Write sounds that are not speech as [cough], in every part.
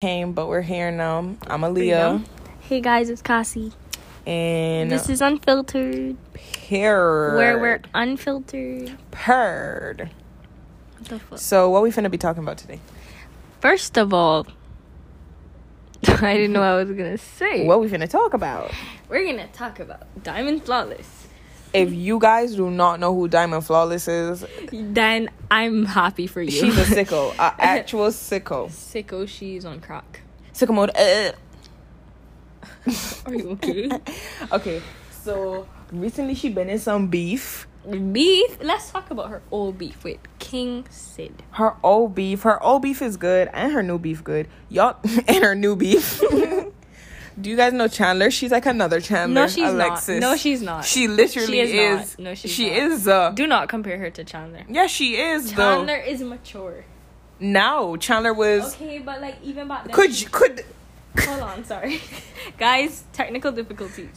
came, but we're here now. I'm Aaliyah, Hey guys, it's Cassie. and This is unfiltered, Purd. where we're unfiltered. Purd. What the fuck? So, what we finna be talking about today? First of all, [laughs] I didn't know what I was gonna say. What we finna talk about? We're gonna talk about Diamond Flawless. If you guys do not know who Diamond Flawless is, Then I'm happy for you. she's a sicko, a [laughs] actual sicko. sicko. She's on crack. Sicko mode. Uh. [laughs] Are you okay? [laughs] Okay, so recently she been in some beef. beef. Let's talk about her old beef with King Sid. Her old beef, her old beef is good, and her new beef good. Y'all, and her new beef. Do you guys know Chandler? She's like another Chandler. No, she's Alexis. not. No, she's not. She literally She is is. not. No, she's she not. is. Uh, Do not compare her to Chandler. yeah, she is Chandler though. is mature. Now Chandler was. Okay, but like even back then. Could you, could Hold on, sorry. [laughs] Guys, technical difficulties.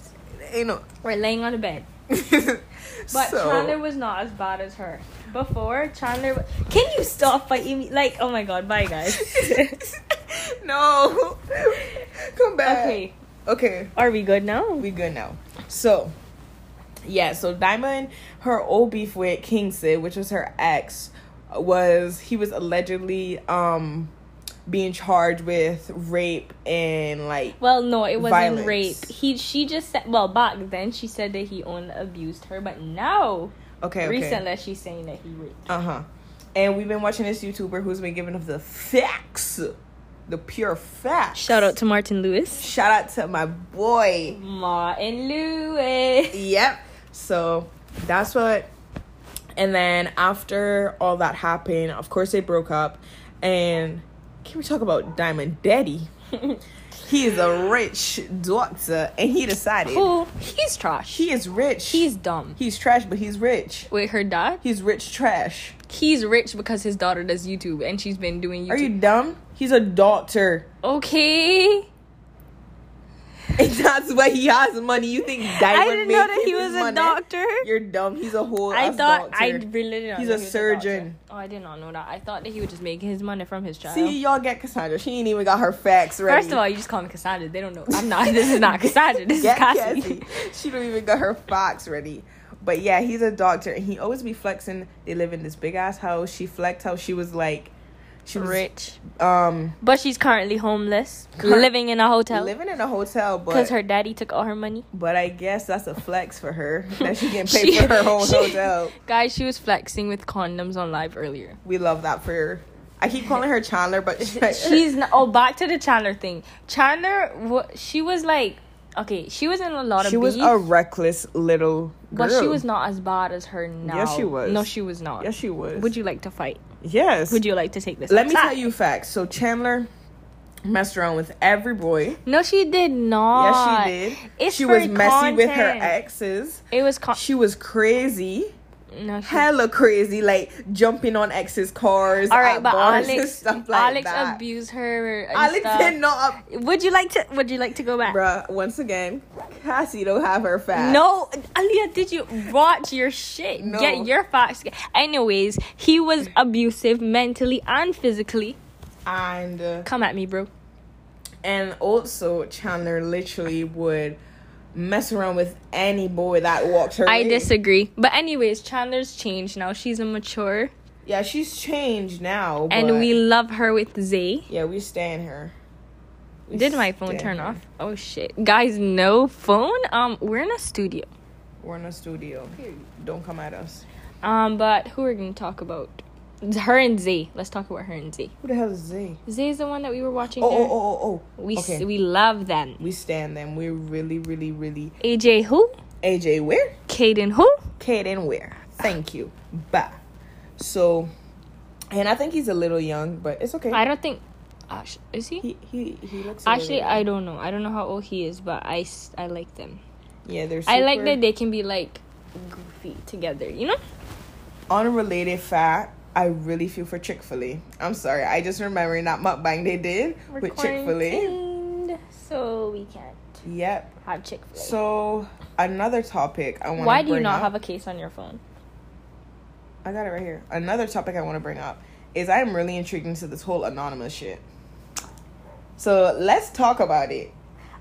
you know? We're laying on the bed. [laughs] But so, Chandler was not as bad as her. Before, Chandler. wa- Can you stop fighting me? Like, oh my god, bye guys. [laughs] [laughs] no, come back. okay, Okay, are we good now? we good now. So, yeah. So Diamond, her old beef with King Sid, which was her ex, was he was allegedly um being charged with rape and like Well, no, it wasn't Violence. rape. He, she just said. Well, back then she said that he only abused her, but now, okay, okay. recently, she's saying that he raped. Uh huh. And we've been watching this YouTuber who's been giving us the facts, the pure facts. Shout out to Martin Lewis. Shout out to my boy. Martin Lewis. Yep. So that's what. And then after all that happened, of course they broke up. And can we talk about Diamond Daddy? [laughs] he is a rich doctor, and he decided Who? He's trash. he is rich. He's dumb. he's trash, but he's rich. Wait, her dad? He's rich trash. He's rich because his daughter does YouTube and she's been doing YouTube. Are you dumb? He's a doctor. okay? And that's why he has money. You think Diamond I didn't know that he was a money? doctor. You're dumb. He's a whole. I thought I doctor. really didn't. He's know a he surgeon. doctor. oh, I did not know that. I thought that he would just make his money from his child. See, y'all get Cassandra. She ain't even got her facts ready. First of all, you just call me Cassandra. They don't know. I'm not. This is not [laughs] Cassandra. This Get is Cassie. Cassie. She don't even got her facts ready. But yeah, he's a doctor, and he always be flexing. They live in this big ass house. She flexed how she was like, she was Rich, um but she's currently homeless, Cur- living in a hotel living in a hotel. But because her daddy took all her money. but I guess that's a flex for her [laughs] that she getting paid She- for her whole [laughs] she- hotel. Guys, she was flexing with condoms on live earlier. We love that for her. I keep calling her Chandler, but she, [laughs] she's not, oh back to the Chandler thing. Chandler, wa- she was like okay, she was in a lot of she was beef, a reckless little girl. but she was not as bad as her now. Yes, she was. No, she was not. Yes, she was. Would you like to fight? Yes. Would you like to take this? Let me tell you facts. So Chandler messed around with every boy. No, she did not. Yes, she did. It's she for was messy with her exes. It was con- She was crazy, no. She- hella crazy, like jumping on exes' cars. all right, but Alex, stuff like Alex that. abused her. Alex stuff. did not, Would you like to? Would you like to go back? bruh. Once again, Cassie don't have her facts. No, Aaliyah, did you watch your shit? No. Get your facts. Anyways, he was abusive mentally and physically. and uh, Come at me, bro. and also Chandler literally would mess around with any boy that walked her. I way. disagree. But anyways, Chandler's changed now. She's a mature, Yeah, she's changed now, and we love her with Zay. Yeah, we stand her. We Did my phone turn her. off? Oh shit, guys, no phone. Um, we're in a studio. We're in a studio. Don't come at us. Um, but who are we gonna talk about? Her and Zay. Let's talk about her and Zay. Who the hell is Z? Z is the one that we were watching. Oh, there. oh, oh, oh, oh. We okay. we love them. we stand them. We're really, really, really. AJ who? AJ, where? Kaden who? Kaden, where? Thank you. Bye. So, and I think he's a little young, but it's okay. I don't think. Ash, is he? he, he, he looks. Actually, I don't know. I don't know how old he is, but I I like them. Yeah, they're. I like that they can be like goofy together. You know? Unrelated fact. I really feel for Chick Fil A. I'm sorry. I just remembering that mukbang they did with Chick Fil A. so we can't Yep. have Chick Fil A. So another topic I want. Why do you not up, have a case on your phone? I got it right here. Another topic I want to bring up is I'm really intrigued into this whole anonymous shit. So let's talk about it.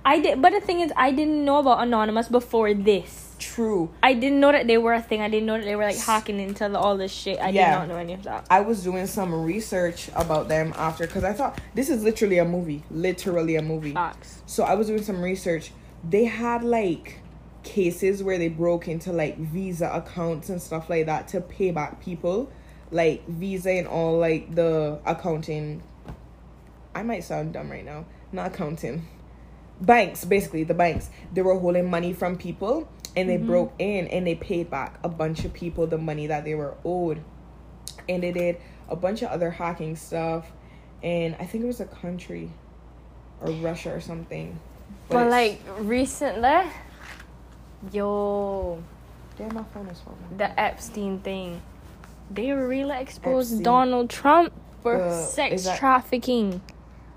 I did, but the thing is, I didn't know about Anonymous before this. True. I didn't know that they were a thing. I didn't know that they were like hacking into the, all this shit. I Yeah. did not know any of that. I was doing some research about them after because I thought this is literally a movie, literally a movie. Facts. So I was doing some research. They had like cases where they broke into like Visa accounts and stuff like that to pay back people, like Visa and all like the accounting. I might sound dumb right now. Not accounting. Banks, basically the banks. They were holding money from people and they broke in and they paid back a bunch of people the money that they were owed. And they did a bunch of other hacking stuff. And I think it was a country or Russia or something. But, it's- like recently, yo, damn, my phone is falling. the Epstein thing, they really exposed Epstein. Donald Trump for Uh, sex that- trafficking.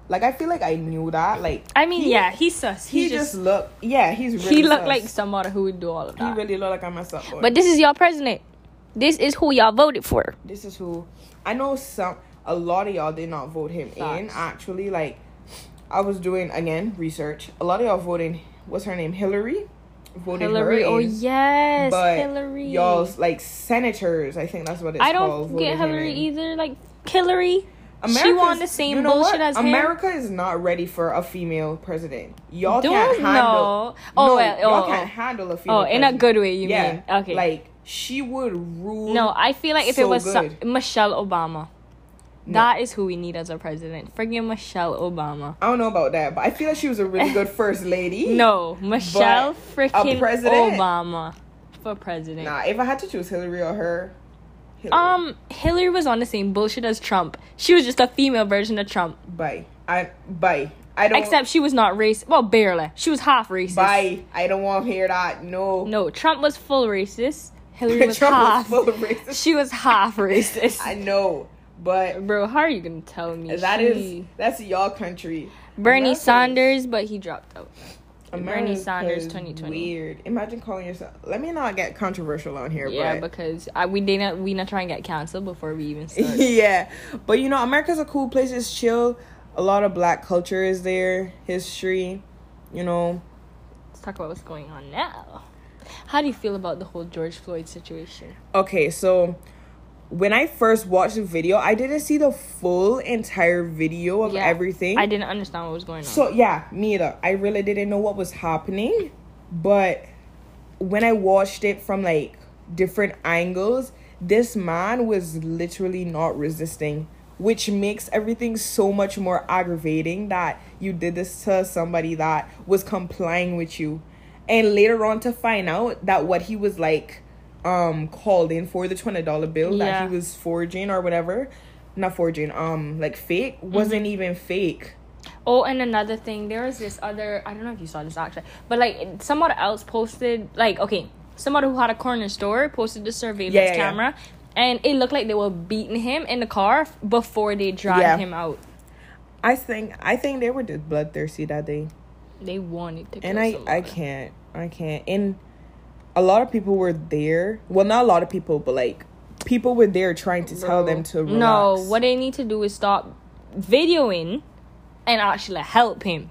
Like I feel like I knew that. Like I mean, he- yeah, he's sus. he, He, just, just, looked. Yeah, he's really. he looked sus. like somebody who would do all of that. He really looked like I messed up. Boy. but this is your president. This is who y'all voted for. this is who I know. Some a lot of y'all did not vote him in. Actually, like I was doing again research. A lot of y'all voting. What's her name? Hillary. Voted Hillary. Oh in. yes, but Hillary. y'all's like senators. I think that's what it's I don't get voted him Hillary either. Like Hillary. She America's- won the same you know bullshit what? as him. America is not ready for a female president. Y'all Don't can't handle. know. Oh, no, well, y'all oh, can't oh. handle a female. Oh, in a good way, you yeah, mean? Okay. Like she would rule. no, I feel like if it was so-. Michelle Obama, No. that is who we need as a president. Friggin' Michelle Obama. I don't know about that, but I feel like she was a really good [laughs] first lady. No, Michelle freaking? Obama for president. Nah, if I had to choose Hillary or her, Hillary. Um, Hillary was on the same bullshit as Trump. She was just a female version of Trump. bye. I bye. I don't. Except she was not racist. Well, barely. She was half racist. bye. I don't want to hear that. No. No, Trump was full racist. Hillary [laughs] was Trump half. was full racist. She was half racist. I know, but Bro, how are you gonna tell me? that she- is that's y'all country. Bernie Sanders, but he dropped out. Bernie Sanders 2020. Weird. Imagine calling yourself. Let me not get controversial on here, Yeah, but because I, we didn't we not try and get canceled before we even [laughs] start. yeah, but you know, America's a cool place. It's chill. A lot of black culture is there. History, you know. Let's talk about what's going on now. How do you feel about the whole George Floyd situation? Okay, so when I first watched the video, I didn't see the full entire video of Yeah, everything. I didn't understand what was going on. So yeah, me either. I really didn't know what was happening, but when I watched it from like different angles, this man was literally not resisting, which makes everything so much more aggravating that you did this to somebody that was complying with you. And later on to find out that what he was like um called in for the $20 bill that he was forging or whatever, not forging, um like fake wasn't even fake. Oh, and another thing, there was this other. I don't know if you saw this actually, but like someone else posted, like okay, somebody who had a corner store posted the surveillance Yeah, yeah, yeah. camera, and it looked like they were beating him in the car before they dragged Yeah. him out. I think I think they were just bloodthirsty that day, They wanted to. And I I can't I can't. And a lot of people were there. Well, not a lot of people, but like people were there trying to tell them to relax. No, what they need to do is stop videoing and actually help him.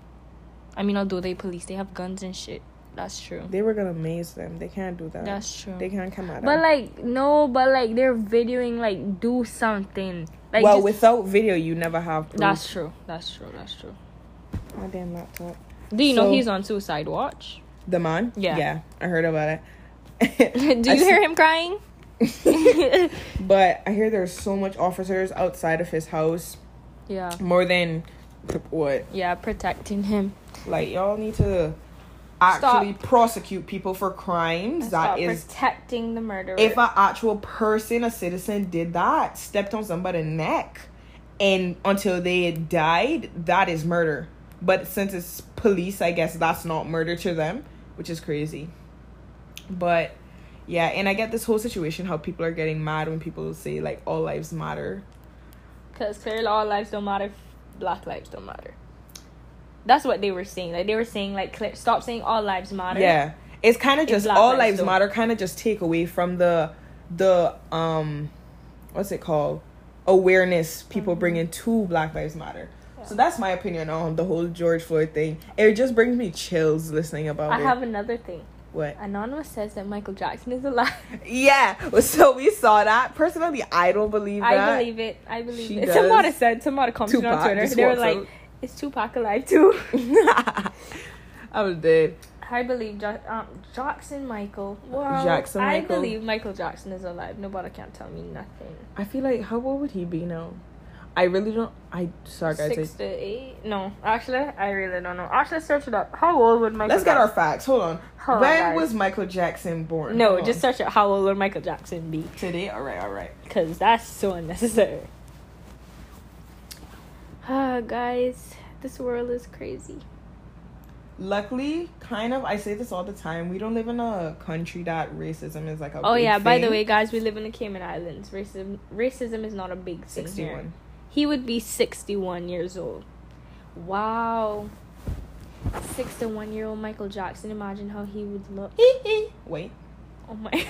I mean, although they police, they have guns and shit. That's true. they were gonna maze them. They can't do that. That's true. They can't come at But them. like no, but like they're videoing like do something. Like well, just- without video, you never have proof. that's true. That's true. That's true. my damn laptop. Do you know he's on suicide watch? The man. Yeah. Yeah, I heard about it. [laughs] Do you see- hear him crying? [laughs] But I hear there's so much officers outside of his house, yeah. more than what Yeah, protecting him. Like y'all need to actually prosecute people for crimes Stop that is protecting the murderer. if an actual person, a citizen did that, stepped on somebody's neck and until they died, that is murder. But since it's police, I guess that's not murder to them, which is crazy. But yeah, and I get this whole situation how people are getting mad when people say like all lives matter. Because clearly all lives don't matter, if black lives don't matter. That's what they were saying. Like they were saying, like stop saying all lives matter. Yeah. It's kind of just all lives lives matter kind of just take away from the the um what's it called? awareness people bring into Black Lives Matter. So that's my opinion on the whole George Floyd thing. It just brings me chills listening about I it. I have another thing. what? Anonymous says that Michael Jackson is alive. [laughs] Yeah. So we saw that. Personally, I don't believe that. I believe it. I believe She it. does. Somebody said, somebody commented on Twitter. They were like, out. is Tupac alive too? [laughs] [laughs] I was dead. I believe jo- um, Jackson Michael. Wow. Jackson I believe Michael Jackson is alive. Nobody can tell me nothing. I feel like how old would he be now? I really don't. I sorry guys. Six I- to eight? No, actually, I really don't know. Actually, search it up. How old would Michael? Let's get our facts. Hold on. Hold when guys. was Michael Jackson born? No, Hold on. just search it. How old would Michael Jackson be? today. All right. All right. Because that's so unnecessary. Ah, [sighs] guys, this world is crazy. Luckily, kind of. I say this all the time. We don't live in a country that racism is like a. Oh big yeah, by the way, guys, we live in the Cayman Islands. Racism, racism is not a big thing here. He would be sixty-one years old. Wow. Sixty-one year old Michael Jackson. Imagine how he would look. [laughs] Wait. Oh my.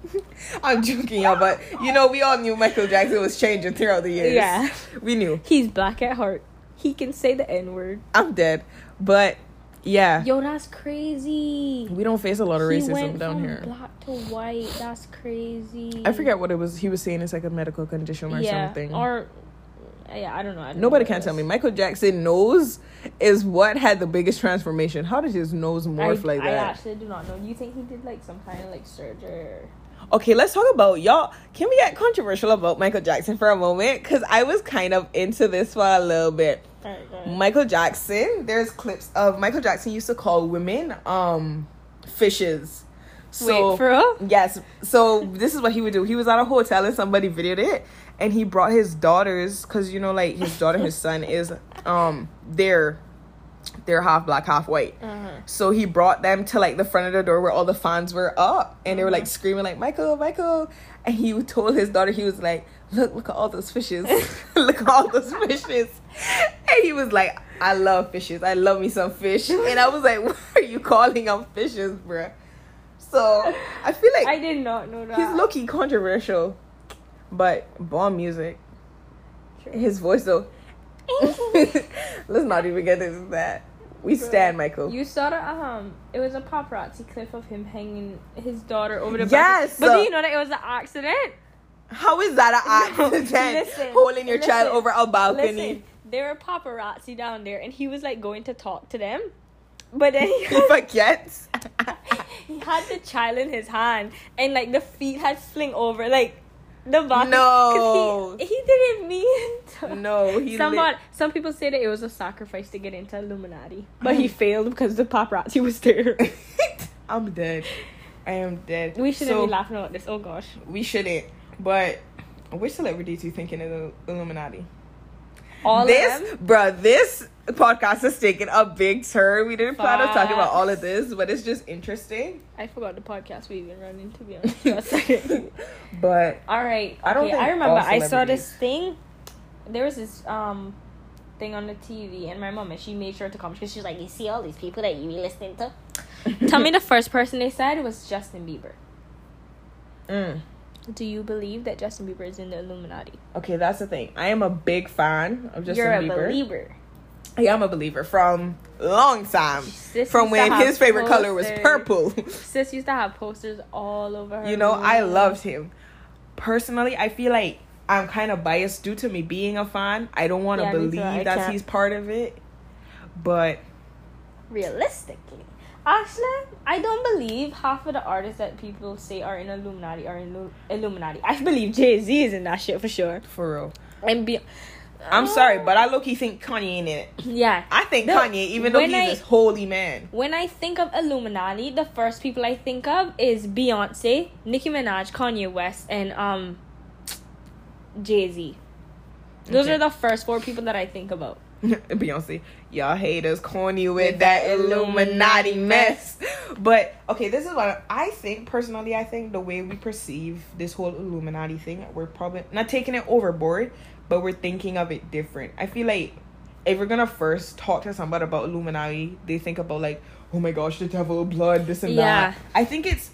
[laughs] I'm joking, y'all, but you know, we all knew Michael Jackson was changing throughout the years. Yeah. We knew. He's black at heart. He can say the N word. I'm dead. But yeah, Yo, that's crazy. we don't face a lot of he racism went down from here. black to white. That's crazy. I forget what it was. He was saying it's like a medical condition or yeah, something. Or yeah, I don't know. I don't Nobody what can tell me. Michael Jackson nose is what had the biggest transformation. How did his nose I, morph like I that? I actually do not know. Do you think he did like some kind of like surgery? Okay, let's talk about y'all. Can we get controversial about Michael Jackson for a moment? Because I was kind of into this for a little bit. Michael Jackson, there's clips of Michael Jackson used to call women um fishes. So Wait, for real? Yes. So this is what he would do. He was at a hotel and somebody videoed it, and he brought his daughters because you know, like his daughter, and his son is um they're they're half black, half white. Uh-huh. So he brought them to like the front of the door where all the fans were up, and they were like screaming like Michael, Michael, and he told his daughter he was like, look, look at all those fishes, [laughs] [laughs] look at all those fishes, and he was like, I love fishes, I love me some fish, and I was like, [laughs] why are you calling them fishes, bruh? So I feel like I did not know that. he's low key controversial, but bomb music. True. His voice though. [laughs] [laughs] Let's not even get into that. We stand Michael. You saw the um, it was a paparazzi clip of him hanging his daughter over the. Yes! balcony. but do you know that it was an accident? How is that an [laughs] No, accident? listen, Holding your child over a balcony. Listen, there were paparazzi down there, and he was like going to talk to them, but then he He forgets. he had the child in his hand, and like the feet had sling over, like the balcony. No. he, he didn't mean to. no, he Somebody, some people say that it was a sacrifice to get into Illuminati, but he [laughs] failed because the paparazzi was there. [laughs] I'm dead. I am dead. We shouldn't So, be laughing about this. Oh gosh. We shouldn't. But which celebrity do you think in the Illuminati? All this, bruh, this podcast is taking a big turn. We didn't plan on talking about all of this, but it's just interesting. I forgot the podcast we even run into. be honest. [laughs] for a second. But All right. I don't okay, I remember I saw this thing. There was this um thing on the TV, and my mom and she made sure to come because she's like, "You see all these people that you be listening to." [laughs] Tell me the first person they said was Justin Bieber. mm, Do you believe that Justin Bieber is in the Illuminati? okay, that's the thing. I am a big fan of Justin Bieber. You're a Bieber. believer. Yeah, I'm a believer from long time. Sis From when his favorite color was purple. [laughs] Sis used to have posters all over her. you know, I loved him. Personally, I feel like I'm kind of biased due to me being a fan. I don't want to Yeah, believe that he's part of it. But realistically. Actually, I don't believe half of the artists that people say are in Illuminati are in Lu- Illuminati. I believe Jay Z is in that shit for sure. for real. And be, I'm sorry, but I low key think Kanye in it. yeah. I think No, Kanye, even though he's I- this holy man. When I think of Illuminati, the first people I think of is Beyonce, Nicki Minaj, Kanye West, and um Jay Z. Those Okay. are the first four people that I think about. [laughs] Beyonce, y'all haters corny with that Illuminati mess. But okay, this is what I think personally. I think the way we perceive this whole Illuminati thing, we're probably not taking it overboard, but we're thinking of it different. I feel like if we're gonna first talk to somebody about Illuminati, they think about like, oh my gosh, the devil, blood, this and Yeah. that. I think it's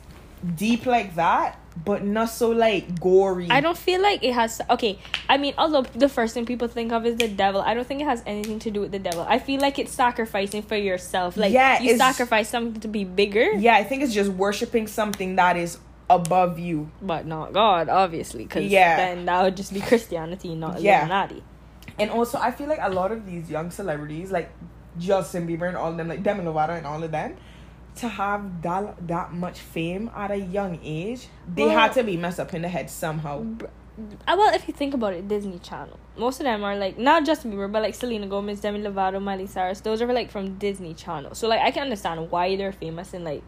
deep like that, but not so like gory. I don't feel like it has. Okay, I mean, although the first thing people think of is the devil, I don't think it has anything to do with the devil. I feel like it's sacrificing for yourself. Like, Yeah, you sacrifice something to be bigger, Yeah, I think it's just worshiping something that is above you. but not God, obviously, because Yeah. then that would just be Christianity, not Yeah. Illuminati. And also, I feel like a lot of these young celebrities, like Justin Bieber and all of them, like Demi Lovato and all of them, to have that that much fame at a young age, they Well- had to be messed up in the head somehow. Uh, well, if you think about it, Disney Channel. Most of them are like not Justin Bieber, but like Selena Gomez, Demi Lovato, Miley Cyrus. Those are like from Disney Channel. So like I can understand why they're famous and like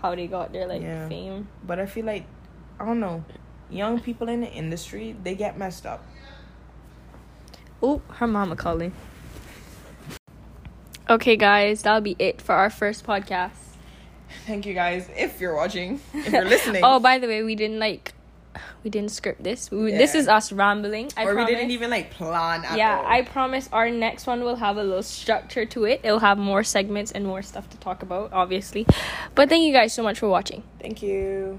how they got their like Yeah. fame. But I feel like, I don't know, young people in the industry, they get messed up. Oh, her mama calling. Okay, guys, that'll be it for our first podcast. Thank you guys, if you're watching, if you're listening. [laughs] oh, by the way, we didn't like, we didn't script this. We, This is us rambling. I or we didn't even like plan at yeah, all. I promise our next one will have a little structure to it. It'll have more segments and more stuff to talk about, obviously. But thank you guys so much for watching. Thank you.